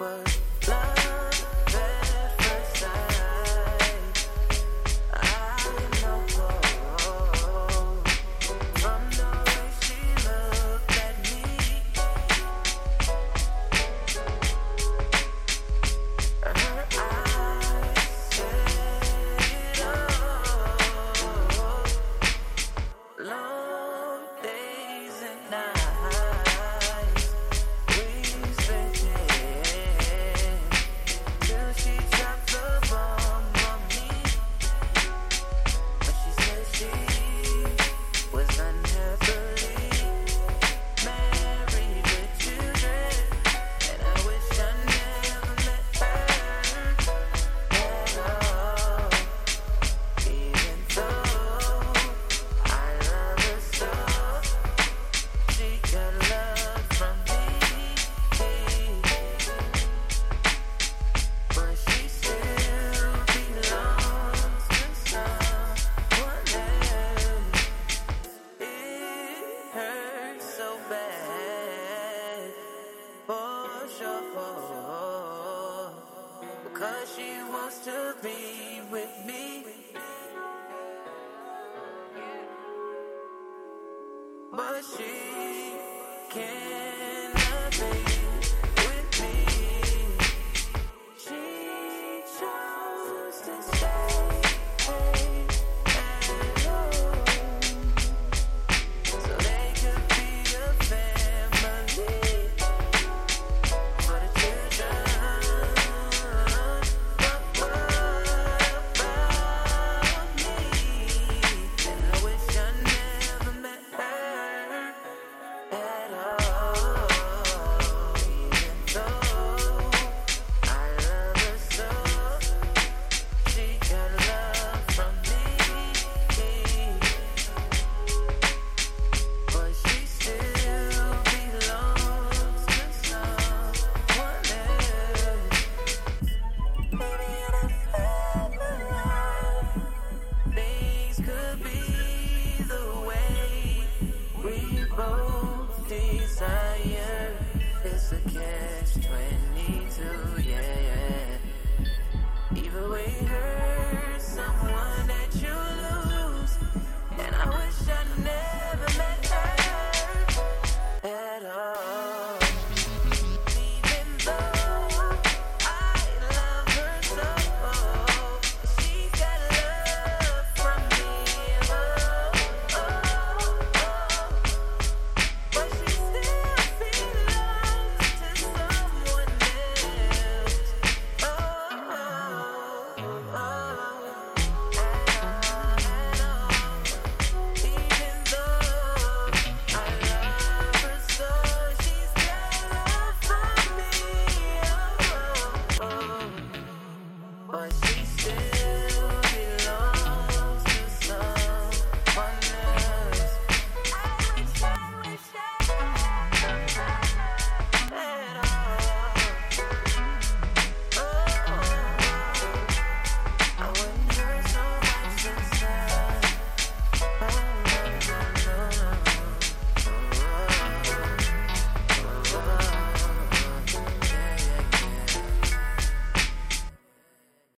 was Because she wants to be with me.